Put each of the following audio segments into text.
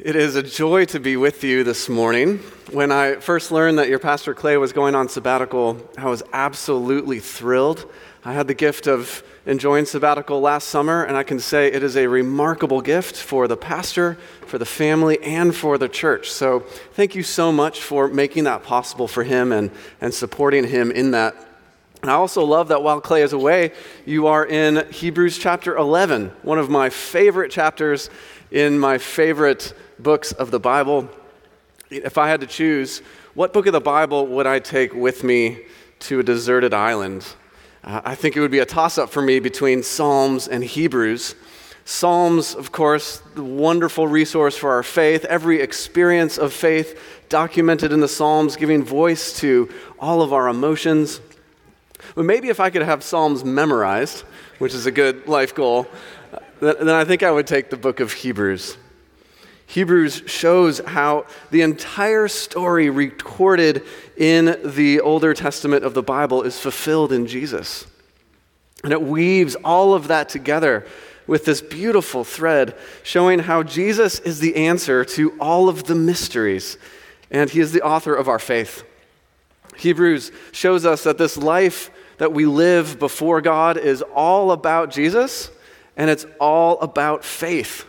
It is a joy to be with you this morning. When I first learned that your pastor Clay was going on sabbatical, I was absolutely thrilled. I had the gift of enjoying sabbatical last summer, and I can say it is a remarkable gift for the pastor, for the family, and for the church. So thank you so much for making that possible for him and, and supporting him in that. And I also love that while Clay is away, you are in Hebrews chapter 11, one of my favorite chapters in my favorite books of the Bible. If I had to choose, what book of the Bible would I take with me to a deserted island? Uh, I think it would be a toss up for me between Psalms and Hebrews. Psalms, of course, the wonderful resource for our faith, every experience of faith documented in the Psalms, giving voice to all of our emotions. But maybe if I could have Psalms memorized, which is a good life goal, uh, then I think I would take the book of Hebrews. Hebrews shows how the entire story recorded in the Older Testament of the Bible is fulfilled in Jesus. And it weaves all of that together with this beautiful thread showing how Jesus is the answer to all of the mysteries, and he is the author of our faith. Hebrews shows us that this life that we live before God is all about Jesus, and it's all about faith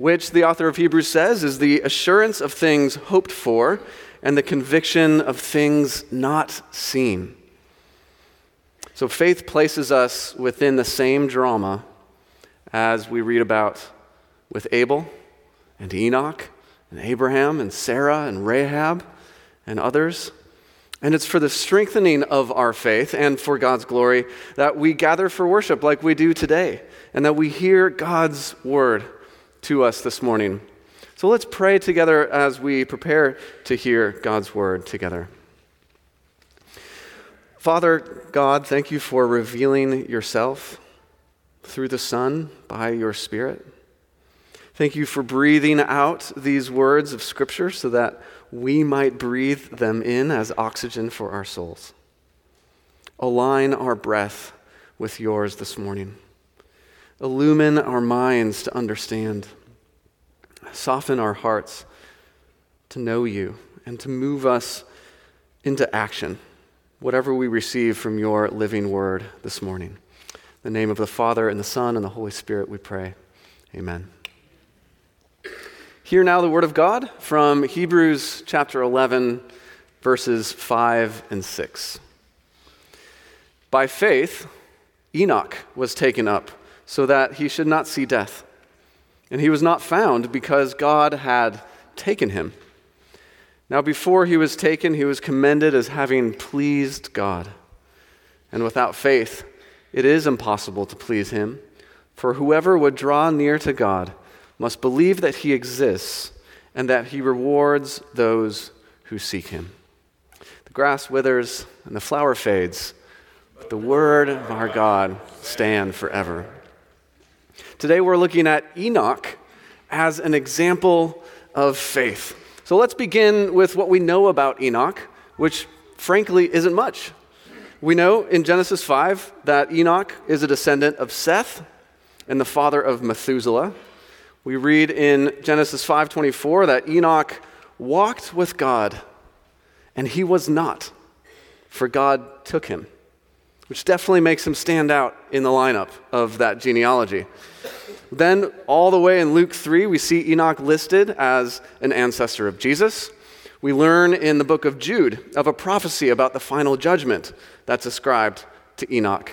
which the author of Hebrews says is the assurance of things hoped for and the conviction of things not seen. So faith places us within the same drama as we read about with Abel and Enoch and Abraham and Sarah and Rahab and others. And it's for the strengthening of our faith and for God's glory that we gather for worship like we do today and that we hear God's word to us this morning. So let's pray together as we prepare to hear God's word together. Father God, thank you for revealing yourself through the Son by your Spirit. Thank you for breathing out these words of Scripture so that we might breathe them in as oxygen for our souls. Align our breath with yours this morning. Illumine our minds to understand. Soften our hearts to know you and to move us into action, whatever we receive from your living word this morning. In the name of the Father, and the Son, and the Holy Spirit, we pray. Amen. Hear now the word of God from Hebrews chapter 11, verses 5 and 6. By faith, Enoch was taken up so that he should not see death. And he was not found because God had taken him. Now, before he was taken, he was commended as having pleased God. And without faith, it is impossible to please him. For whoever would draw near to God must believe that he exists and that he rewards those who seek him. The grass withers and the flower fades, but the word of our God stand forever. Today we're looking at Enoch as an example of faith. So let's begin with what we know about Enoch, which frankly isn't much. We know in Genesis 5 that Enoch is a descendant of Seth and the father of Methuselah. We read in Genesis 5:24 that Enoch walked with God and he was not, for God took him which definitely makes him stand out in the lineup of that genealogy. Then, all the way in Luke 3, we see Enoch listed as an ancestor of Jesus. We learn in the book of Jude of a prophecy about the final judgment that's ascribed to Enoch.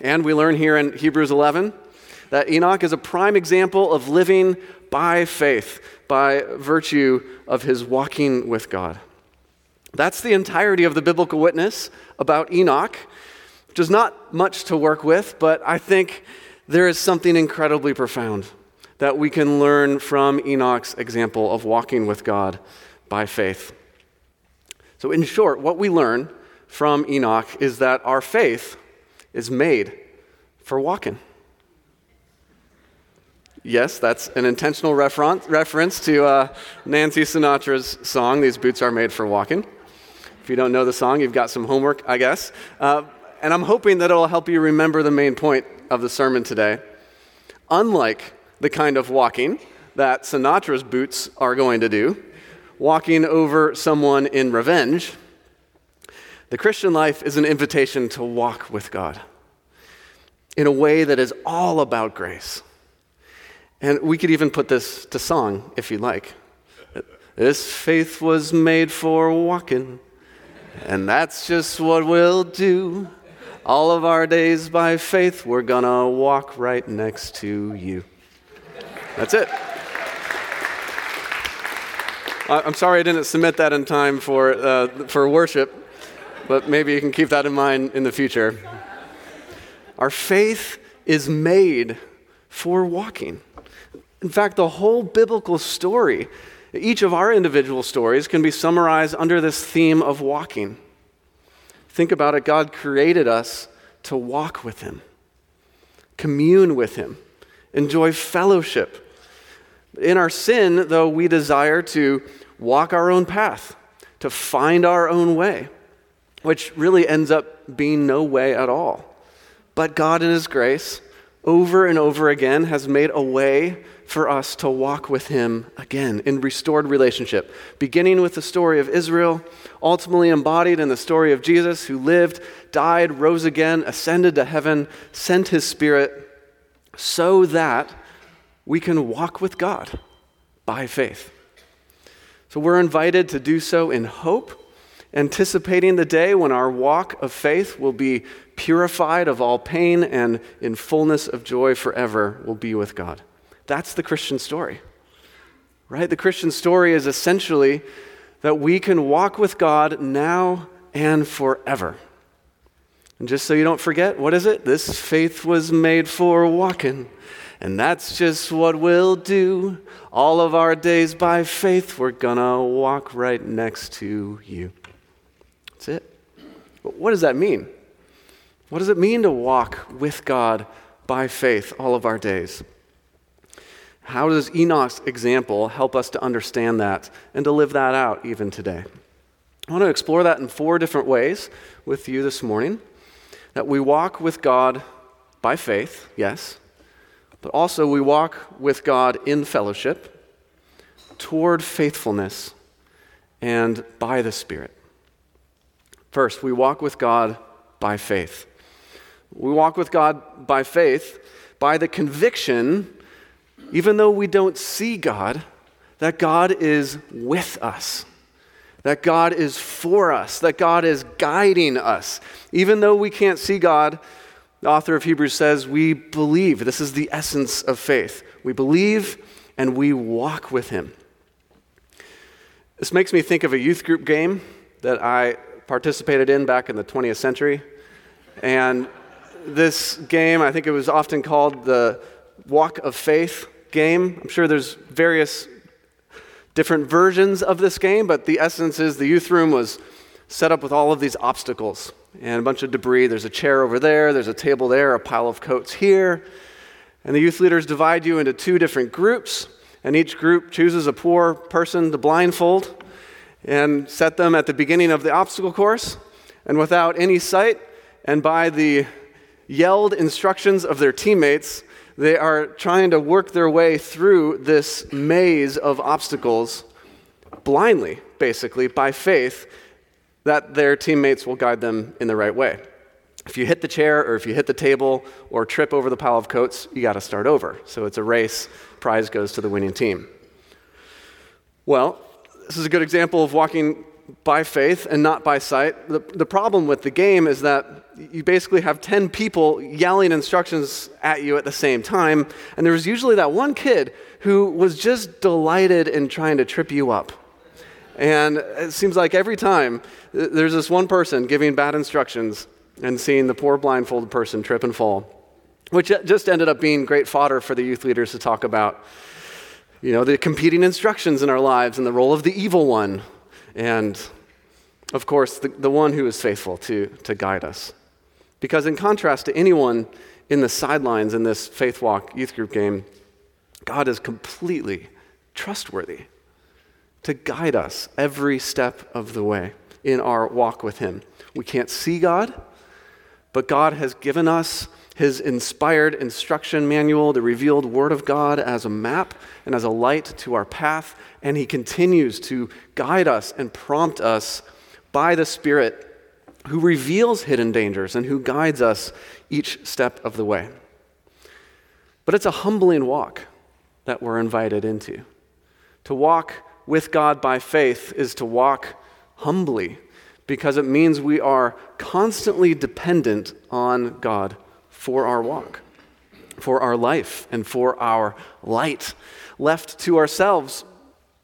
And we learn here in Hebrews 11 that Enoch is a prime example of living by faith, by virtue of his walking with God. That's the entirety of the biblical witness about Enoch is not much to work with, but I think there is something incredibly profound that we can learn from Enoch's example of walking with God by faith. So, in short, what we learn from Enoch is that our faith is made for walking. Yes, that's an intentional reference to uh, Nancy Sinatra's song, These Boots Are Made for Walking. If you don't know the song, you've got some homework, I guess. Uh, and I'm hoping that it'll help you remember the main point of the sermon today. Unlike the kind of walking that Sinatra's boots are going to do, walking over someone in revenge. The Christian life is an invitation to walk with God in a way that is all about grace. And we could even put this to song if you like. This faith was made for walking, and that's just what we'll do. All of our days by faith, we're gonna walk right next to you. That's it. I'm sorry I didn't submit that in time for, uh, for worship, but maybe you can keep that in mind in the future. Our faith is made for walking. In fact, the whole biblical story, each of our individual stories, can be summarized under this theme of walking. Think about it God created us to walk with Him, commune with Him, enjoy fellowship. In our sin, though, we desire to walk our own path, to find our own way, which really ends up being no way at all. But God, in His grace, over and over again, has made a way for us to walk with Him again in restored relationship, beginning with the story of Israel, ultimately embodied in the story of Jesus, who lived, died, rose again, ascended to heaven, sent His Spirit, so that we can walk with God by faith. So we're invited to do so in hope anticipating the day when our walk of faith will be purified of all pain and in fullness of joy forever will be with God. That's the Christian story. Right? The Christian story is essentially that we can walk with God now and forever. And just so you don't forget, what is it? This faith was made for walking. And that's just what we'll do. All of our days by faith, we're gonna walk right next to you. That's it. But what does that mean? What does it mean to walk with God by faith all of our days? How does Enoch's example help us to understand that and to live that out even today? I want to explore that in four different ways with you this morning. That we walk with God by faith, yes, but also we walk with God in fellowship, toward faithfulness, and by the Spirit. First, we walk with God by faith. We walk with God by faith by the conviction, even though we don't see God, that God is with us, that God is for us, that God is guiding us. Even though we can't see God, the author of Hebrews says, we believe. This is the essence of faith. We believe and we walk with Him. This makes me think of a youth group game that I participated in back in the 20th century. And this game, I think it was often called the Walk of Faith game. I'm sure there's various different versions of this game, but the essence is the youth room was set up with all of these obstacles and a bunch of debris. There's a chair over there, there's a table there, a pile of coats here. And the youth leaders divide you into two different groups, and each group chooses a poor person to blindfold and set them at the beginning of the obstacle course, and without any sight, and by the yelled instructions of their teammates, they are trying to work their way through this maze of obstacles blindly, basically, by faith that their teammates will guide them in the right way. If you hit the chair or if you hit the table or trip over the pile of coats, you got to start over. So it's a race, prize goes to the winning team. Well, this is a good example of walking by faith and not by sight. The, the problem with the game is that you basically have 10 people yelling instructions at you at the same time, and there was usually that one kid who was just delighted in trying to trip you up. And it seems like every time there's this one person giving bad instructions and seeing the poor blindfolded person trip and fall, which just ended up being great fodder for the youth leaders to talk about you know, the competing instructions in our lives and the role of the evil one. And of course, the, the one who is faithful to, to guide us. Because, in contrast to anyone in the sidelines in this faith walk youth group game, God is completely trustworthy to guide us every step of the way in our walk with Him. We can't see God, but God has given us his inspired instruction manual, the revealed Word of God, as a map and as a light to our path. And he continues to guide us and prompt us by the Spirit who reveals hidden dangers and who guides us each step of the way. But it's a humbling walk that we're invited into. To walk with God by faith is to walk humbly because it means we are constantly dependent on God for our walk, for our life, and for our light. Left to ourselves,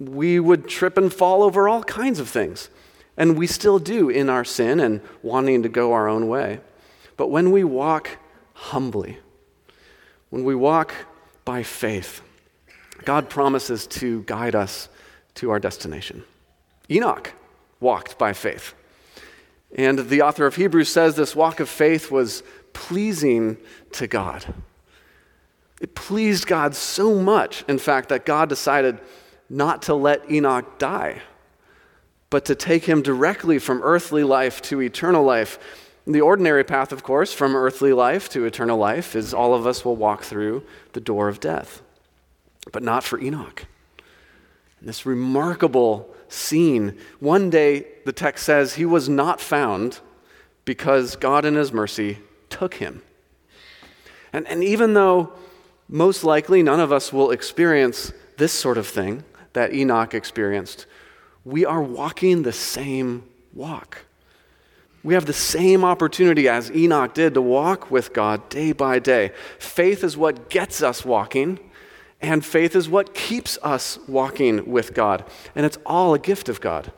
we would trip and fall over all kinds of things. And we still do in our sin and wanting to go our own way. But when we walk humbly, when we walk by faith, God promises to guide us to our destination. Enoch walked by faith. And the author of Hebrews says this walk of faith was pleasing to God. It pleased God so much, in fact, that God decided not to let Enoch die, but to take him directly from earthly life to eternal life. The ordinary path, of course, from earthly life to eternal life is all of us will walk through the door of death, but not for Enoch. This remarkable scene. One day, the text says, he was not found because God, in his mercy, took him. And, and even though most likely none of us will experience this sort of thing that Enoch experienced, we are walking the same walk. We have the same opportunity as Enoch did to walk with God day by day. Faith is what gets us walking. And faith is what keeps us walking with God. And it's all a gift of God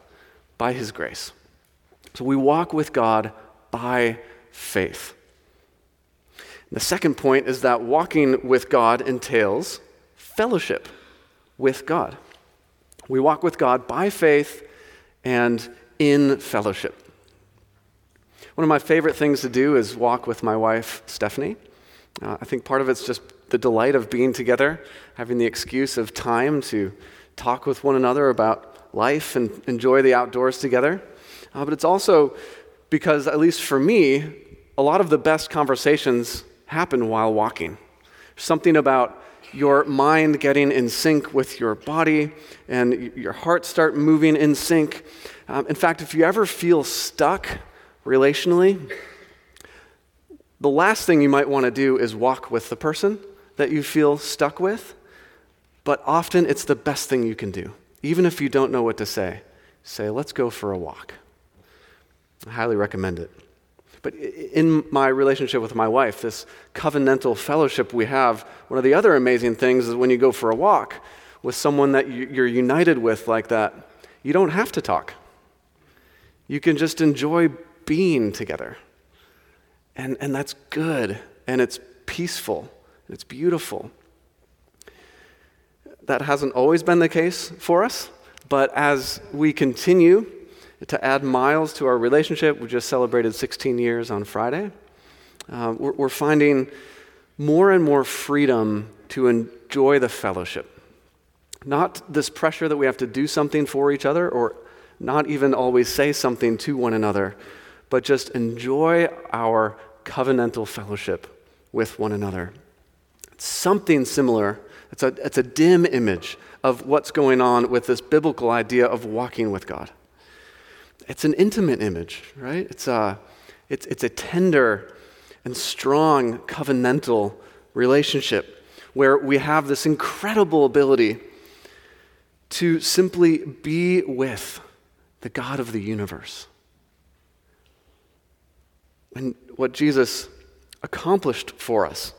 by His grace. So we walk with God by faith. The second point is that walking with God entails fellowship with God. We walk with God by faith and in fellowship. One of my favorite things to do is walk with my wife, Stephanie. Uh, I think part of it's just the delight of being together, having the excuse of time to talk with one another about life and enjoy the outdoors together. Uh, but it's also because, at least for me, a lot of the best conversations happen while walking. Something about your mind getting in sync with your body and your heart start moving in sync. Um, in fact, if you ever feel stuck relationally, the last thing you might want to do is walk with the person that you feel stuck with, but often it's the best thing you can do. Even if you don't know what to say, say, let's go for a walk. I highly recommend it. But in my relationship with my wife, this covenantal fellowship we have, one of the other amazing things is when you go for a walk with someone that you're united with like that, you don't have to talk. You can just enjoy being together. And, and that's good, and it's peaceful, it's beautiful. That hasn't always been the case for us, but as we continue to add miles to our relationship, we just celebrated 16 years on Friday. Uh, we're, we're finding more and more freedom to enjoy the fellowship. Not this pressure that we have to do something for each other or not even always say something to one another, but just enjoy our covenantal fellowship with one another. It's something similar. It's a, it's a dim image of what's going on with this biblical idea of walking with God. It's an intimate image, right? It's a, it's, it's a tender and strong covenantal relationship where we have this incredible ability to simply be with the God of the universe. And what Jesus accomplished for us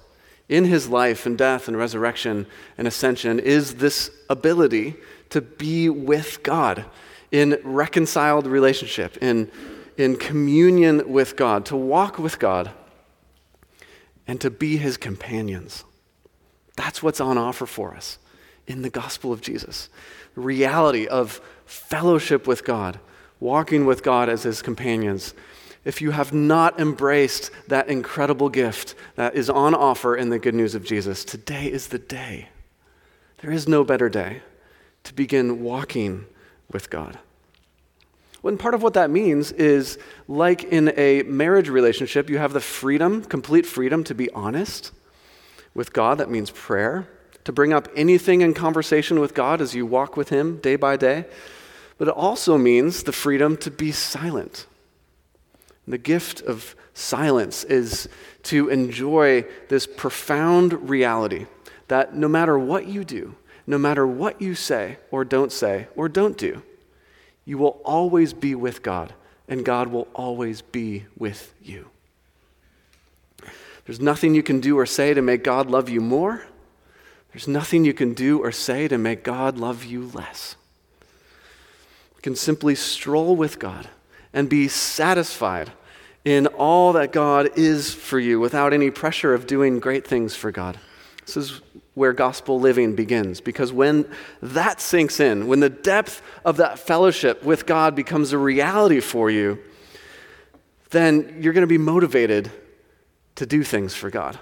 in his life and death and resurrection and ascension is this ability to be with God in reconciled relationship, in, in communion with God, to walk with God, and to be his companions. That's what's on offer for us in the gospel of Jesus. The reality of fellowship with God, walking with God as his companions if you have not embraced that incredible gift that is on offer in the good news of Jesus, today is the day. There is no better day to begin walking with God. And part of what that means is like in a marriage relationship, you have the freedom, complete freedom to be honest with God. That means prayer, to bring up anything in conversation with God as you walk with Him day by day. But it also means the freedom to be silent. The gift of silence is to enjoy this profound reality that no matter what you do, no matter what you say or don't say or don't do, you will always be with God, and God will always be with you. There's nothing you can do or say to make God love you more. There's nothing you can do or say to make God love you less. You can simply stroll with God and be satisfied in all that God is for you without any pressure of doing great things for God. This is where gospel living begins. Because when that sinks in, when the depth of that fellowship with God becomes a reality for you, then you're going to be motivated to do things for God,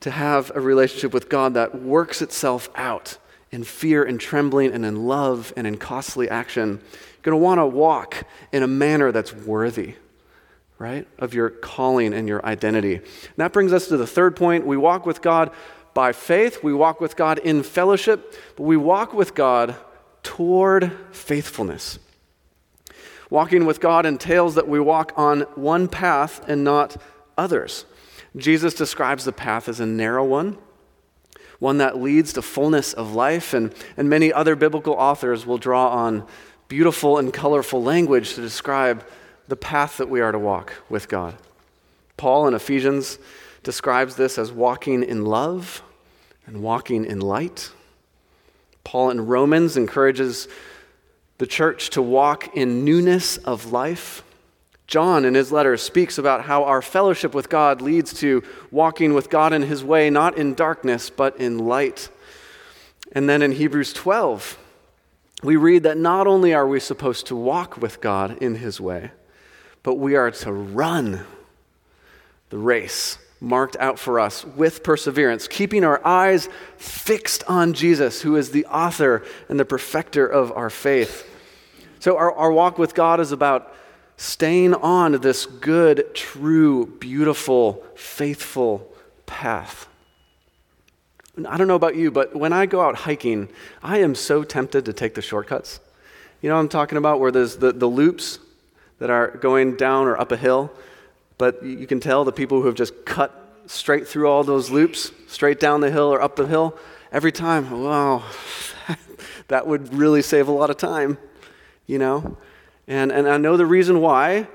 to have a relationship with God that works itself out in fear and trembling and in love and in costly action. You're going to want to walk in a manner that's worthy right, of your calling and your identity. And that brings us to the third point. We walk with God by faith, we walk with God in fellowship, but we walk with God toward faithfulness. Walking with God entails that we walk on one path and not others. Jesus describes the path as a narrow one, one that leads to fullness of life, and, and many other biblical authors will draw on beautiful and colorful language to describe the path that we are to walk with God. Paul in Ephesians describes this as walking in love and walking in light. Paul in Romans encourages the church to walk in newness of life. John, in his letter, speaks about how our fellowship with God leads to walking with God in his way, not in darkness, but in light. And then in Hebrews 12, we read that not only are we supposed to walk with God in his way, but we are to run the race marked out for us with perseverance, keeping our eyes fixed on Jesus, who is the author and the perfecter of our faith. So, our, our walk with God is about staying on this good, true, beautiful, faithful path. I don't know about you, but when I go out hiking, I am so tempted to take the shortcuts. You know I'm talking about? Where there's the, the loops that are going down or up a hill. But you can tell the people who have just cut straight through all those loops, straight down the hill or up the hill, every time, wow, that would really save a lot of time, you know? And, and I know the reason why.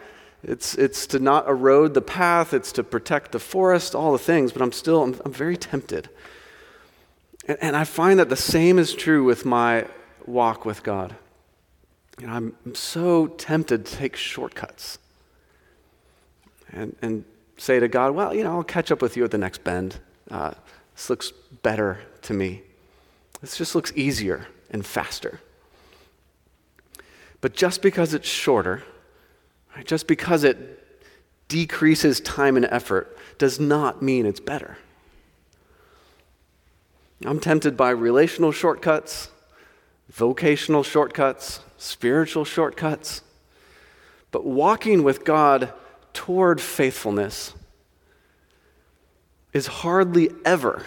It's, it's to not erode the path, it's to protect the forest, all the things, but I'm still, I'm, I'm very tempted. And, and I find that the same is true with my walk with God. You know, I'm, I'm so tempted to take shortcuts and, and say to God, well, you know, I'll catch up with you at the next bend. Uh, this looks better to me. This just looks easier and faster. But just because it's shorter, right, just because it decreases time and effort, does not mean it's better. I'm tempted by relational shortcuts, vocational shortcuts, spiritual shortcuts. But walking with God toward faithfulness is hardly ever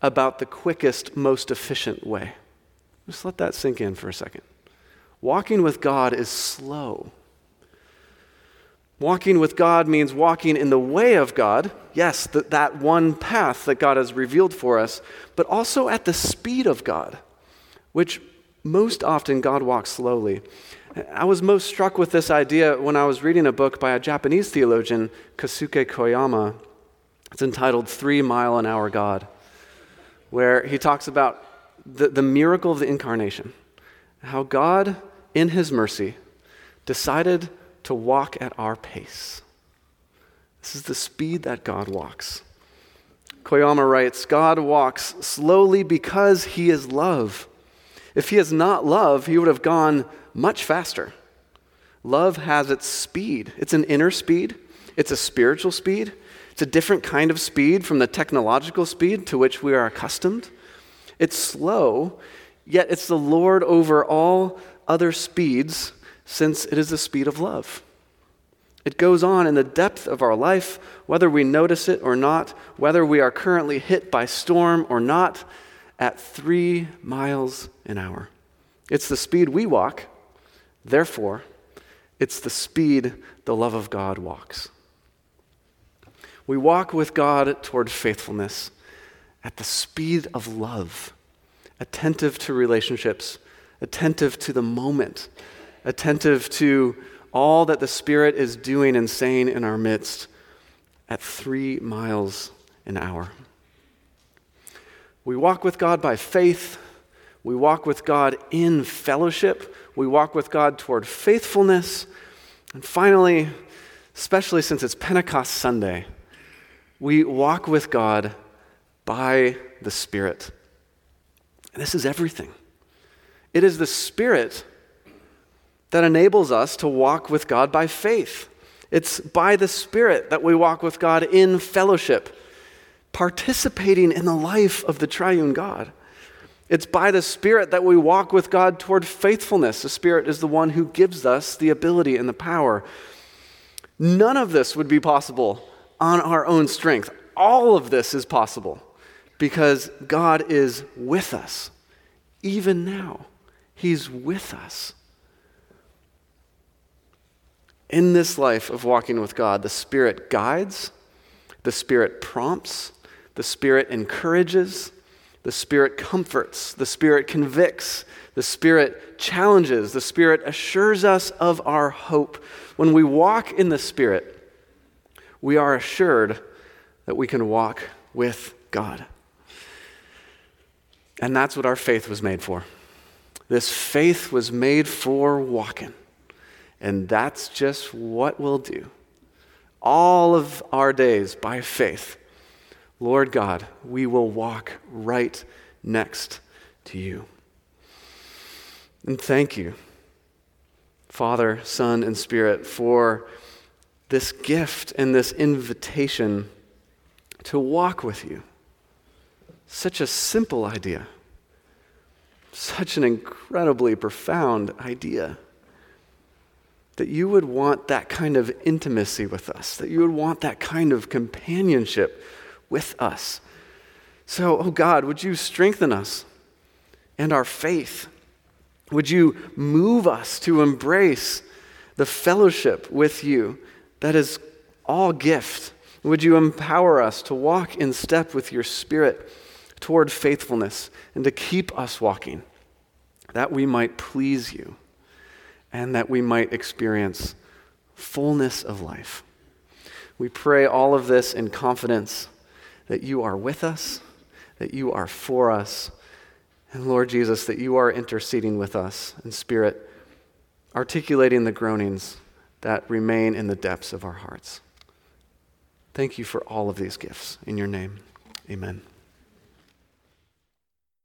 about the quickest, most efficient way. Just let that sink in for a second. Walking with God is slow. Walking with God means walking in the way of God, yes, that, that one path that God has revealed for us, but also at the speed of God, which most often God walks slowly. I was most struck with this idea when I was reading a book by a Japanese theologian, Kosuke Koyama. It's entitled Three Mile an Hour God, where he talks about the, the miracle of the incarnation, how God, in his mercy, decided to walk at our pace. This is the speed that God walks. Koyama writes God walks slowly because he is love. If he is not love, he would have gone much faster. Love has its speed. It's an inner speed, it's a spiritual speed, it's a different kind of speed from the technological speed to which we are accustomed. It's slow, yet it's the Lord over all other speeds since it is the speed of love. It goes on in the depth of our life, whether we notice it or not, whether we are currently hit by storm or not, at three miles an hour. It's the speed we walk, therefore, it's the speed the love of God walks. We walk with God toward faithfulness at the speed of love, attentive to relationships, attentive to the moment, attentive to all that the Spirit is doing and saying in our midst at three miles an hour. We walk with God by faith. We walk with God in fellowship. We walk with God toward faithfulness. And finally, especially since it's Pentecost Sunday, we walk with God by the Spirit. And this is everything. It is the Spirit that enables us to walk with God by faith. It's by the Spirit that we walk with God in fellowship, participating in the life of the triune God. It's by the Spirit that we walk with God toward faithfulness. The Spirit is the one who gives us the ability and the power. None of this would be possible on our own strength. All of this is possible because God is with us. Even now, He's with us. In this life of walking with God, the Spirit guides, the Spirit prompts, the Spirit encourages, the Spirit comforts, the Spirit convicts, the Spirit challenges, the Spirit assures us of our hope. When we walk in the Spirit, we are assured that we can walk with God. And that's what our faith was made for. This faith was made for walking. And that's just what we'll do. All of our days by faith, Lord God, we will walk right next to you. And thank you, Father, Son, and Spirit, for this gift and this invitation to walk with you. Such a simple idea, such an incredibly profound idea. That you would want that kind of intimacy with us, that you would want that kind of companionship with us. So, oh God, would you strengthen us and our faith? Would you move us to embrace the fellowship with you that is all gift. Would you empower us to walk in step with your Spirit toward faithfulness and to keep us walking, that we might please you and that we might experience fullness of life? We pray all of this in confidence that you are with us, that you are for us, and Lord Jesus, that you are interceding with us in spirit, articulating the groanings that remain in the depths of our hearts. Thank you for all of these gifts. In your name, amen.